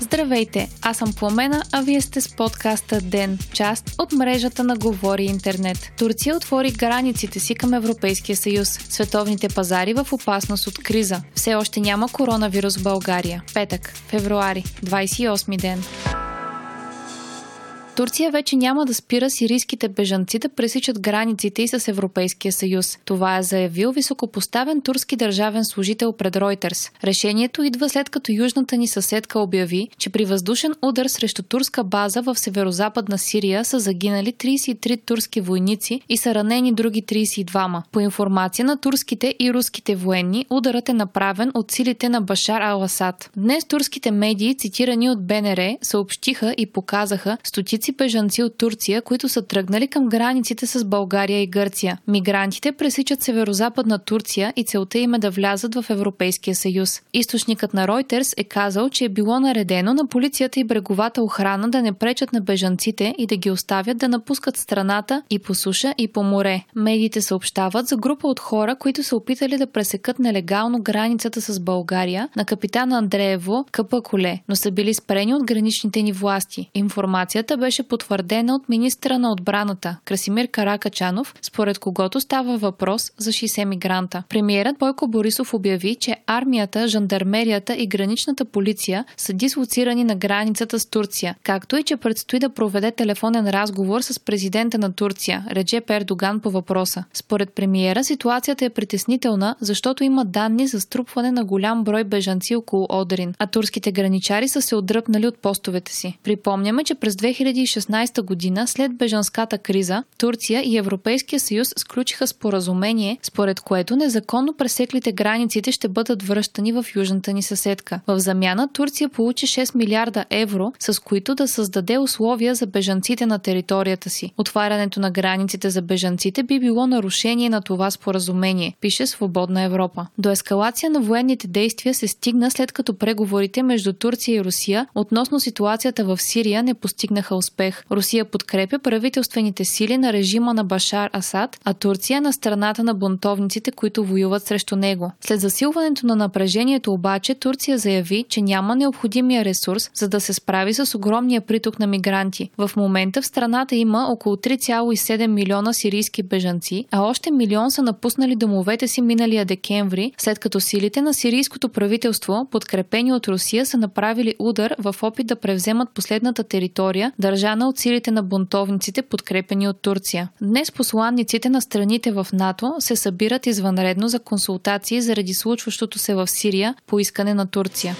Здравейте, аз съм Пламена, а вие сте с подкаста Ден, част от мрежата на Говори Интернет. Турция отвори границите си към Европейския съюз. Световните пазари в опасност от криза. Все още няма коронавирус в България. Петък, февруари, 28 ден. Турция вече няма да спира сирийските бежанци да пресичат границите и с Европейския съюз. Това е заявил високопоставен турски държавен служител пред Reuters. Решението идва след като южната ни съседка обяви, че при въздушен удар срещу турска база в северо-западна Сирия са загинали 33 турски войници и са ранени други 32. По информация на турските и руските военни, ударът е направен от силите на Башар Ал-Асад. Днес турските медии, цитирани от БНР, съобщиха и показаха стотици стотици бежанци от Турция, които са тръгнали към границите с България и Гърция. Мигрантите пресичат северо-западна Турция и целта им е да влязат в Европейския съюз. Източникът на Reuters е казал, че е било наредено на полицията и бреговата охрана да не пречат на бежанците и да ги оставят да напускат страната и по суша и по море. Медиите съобщават за група от хора, които са опитали да пресекат нелегално границата с България на капитан Андреево Капаколе, но са били спрени от граничните ни власти. Информацията беше беше потвърдена от министра на отбраната Красимир Каракачанов, според когото става въпрос за 60 мигранта. Премиерът Бойко Борисов обяви, че армията, жандармерията и граничната полиция са дислоцирани на границата с Турция, както и че предстои да проведе телефонен разговор с президента на Турция, Реджеп Ердоган по въпроса. Според премиера ситуацията е притеснителна, защото има данни за струпване на голям брой бежанци около Одрин, а турските граничари са се отдръпнали от постовете си. Припомняме, че през 2000 2016 година, след бежанската криза, Турция и Европейския съюз сключиха споразумение, според което незаконно пресеклите границите ще бъдат връщани в южната ни съседка. В замяна Турция получи 6 милиарда евро, с които да създаде условия за бежанците на територията си. Отварянето на границите за бежанците би било нарушение на това споразумение, пише Свободна Европа. До ескалация на военните действия се стигна след като преговорите между Турция и Русия относно ситуацията в Сирия не постигнаха успех успех. Русия подкрепя правителствените сили на режима на Башар Асад, а Турция на страната на бунтовниците, които воюват срещу него. След засилването на напрежението обаче Турция заяви, че няма необходимия ресурс, за да се справи с огромния приток на мигранти. В момента в страната има около 3,7 милиона сирийски бежанци, а още милион са напуснали домовете си миналия декември, след като силите на сирийското правителство, подкрепени от Русия, са направили удар в опит да превземат последната територия, държава задържана от силите на бунтовниците, подкрепени от Турция. Днес посланниците на страните в НАТО се събират извънредно за консултации заради случващото се в Сирия по искане на Турция.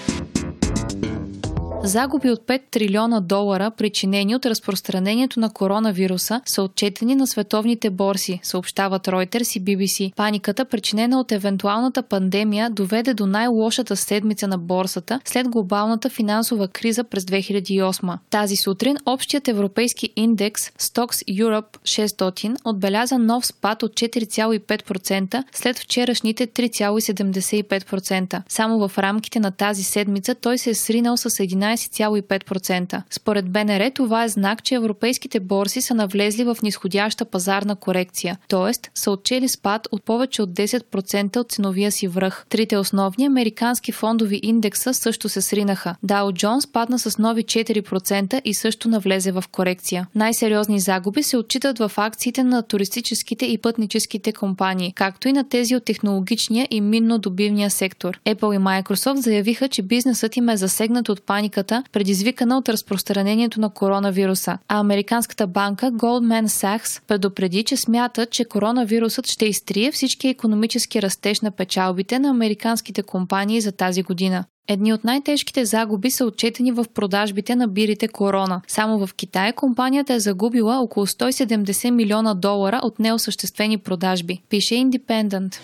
Загуби от 5 трилиона долара, причинени от разпространението на коронавируса, са отчетени на световните борси, съобщават Reuters и BBC. Паниката, причинена от евентуалната пандемия, доведе до най-лошата седмица на борсата след глобалната финансова криза през 2008. Тази сутрин общият европейски индекс Stocks Europe 600 отбеляза нов спад от 4,5% след вчерашните 3,75%. Само в рамките на тази седмица той се е сринал с 11 12,5%. Според БНР това е знак, че европейските борси са навлезли в нисходяща пазарна корекция, т.е. са отчели спад от повече от 10% от ценовия си връх. Трите основни американски фондови индекса също се сринаха. Dow Jones падна с нови 4% и също навлезе в корекция. Най-сериозни загуби се отчитат в акциите на туристическите и пътническите компании, както и на тези от технологичния и минно-добивния сектор. Apple и Microsoft заявиха, че бизнесът им е засегнат от паника кризата, предизвикана от разпространението на коронавируса. А американската банка Goldman Sachs предупреди, че смята, че коронавирусът ще изтрие всички економически растеж на печалбите на американските компании за тази година. Едни от най-тежките загуби са отчетени в продажбите на бирите Корона. Само в Китай компанията е загубила около 170 милиона долара от неосъществени продажби, пише Independent.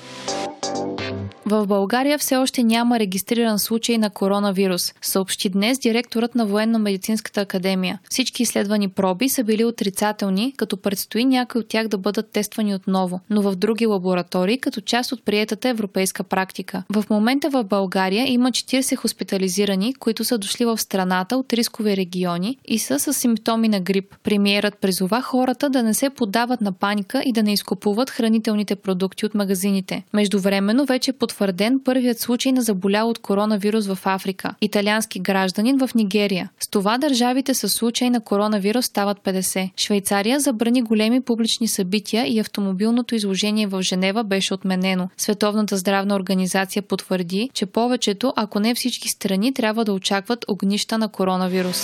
В България все още няма регистриран случай на коронавирус, съобщи днес директорът на Военно-медицинската академия. Всички изследвани проби са били отрицателни, като предстои някои от тях да бъдат тествани отново, но в други лаборатории, като част от приетата европейска практика. В момента в България има 40 хоспитализирани, които са дошли в страната от рискови региони и са с симптоми на грип. Премиерът призова хората да не се подават на паника и да не изкупуват хранителните продукти от магазините. Междувременно вече под потвърден първият случай на заболял от коронавирус в Африка – италиански гражданин в Нигерия. С това държавите с случай на коронавирус стават 50. Швейцария забрани големи публични събития и автомобилното изложение в Женева беше отменено. Световната здравна организация потвърди, че повечето, ако не всички страни, трябва да очакват огнища на коронавирус.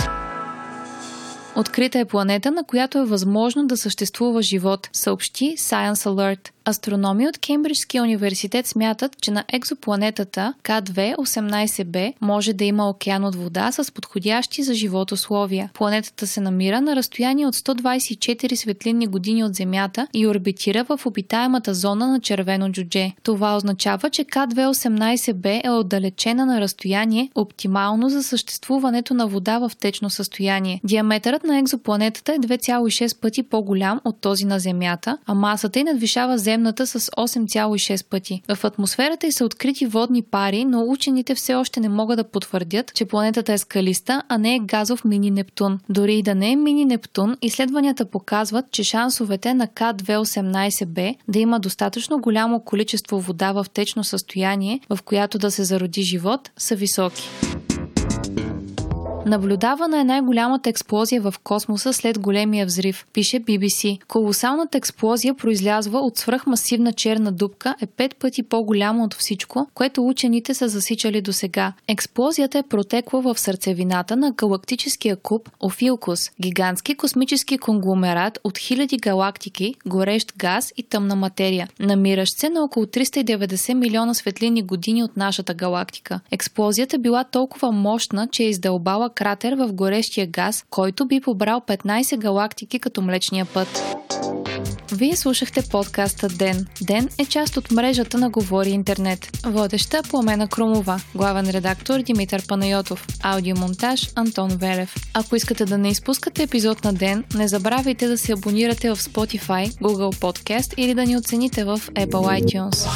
Открита е планета, на която е възможно да съществува живот, съобщи Science Alert. Астрономи от Кембриджския университет смятат, че на екзопланетата К2-18b може да има океан от вода с подходящи за живот условия. Планетата се намира на разстояние от 124 светлинни години от Земята и орбитира в обитаемата зона на червено джудже. Това означава, че К2-18b е отдалечена на разстояние оптимално за съществуването на вода в течно състояние. Диаметърът на екзопланетата е 2,6 пъти по-голям от този на Земята, а масата й надвишава земната с 8,6 пъти. В атмосферата й са открити водни пари, но учените все още не могат да потвърдят, че планетата е скалиста, а не е газов мини Нептун. Дори и да не е мини Нептун, изследванията показват, че шансовете на К218b да има достатъчно голямо количество вода в течно състояние, в която да се зароди живот, са високи. Наблюдавана е най-голямата експлозия в космоса след големия взрив, пише BBC. Колосалната експлозия, произлязва от свръхмасивна черна дупка, е пет пъти по-голяма от всичко, което учените са засичали до сега. Експлозията е протекла в сърцевината на галактическия куб Офилкус, гигантски космически конгломерат от хиляди галактики, горещ газ и тъмна материя, намиращ се на около 390 милиона светлини години от нашата галактика. Експлозията била толкова мощна, че е издълбала кратер в горещия газ, който би побрал 15 галактики като Млечния път. Вие слушахте подкаста Ден. Ден е част от мрежата на Говори Интернет. Водеща Пламена Крумова, главен редактор Димитър Панайотов, аудиомонтаж Антон Велев. Ако искате да не изпускате епизод на Ден, не забравяйте да се абонирате в Spotify, Google Podcast или да ни оцените в Apple iTunes.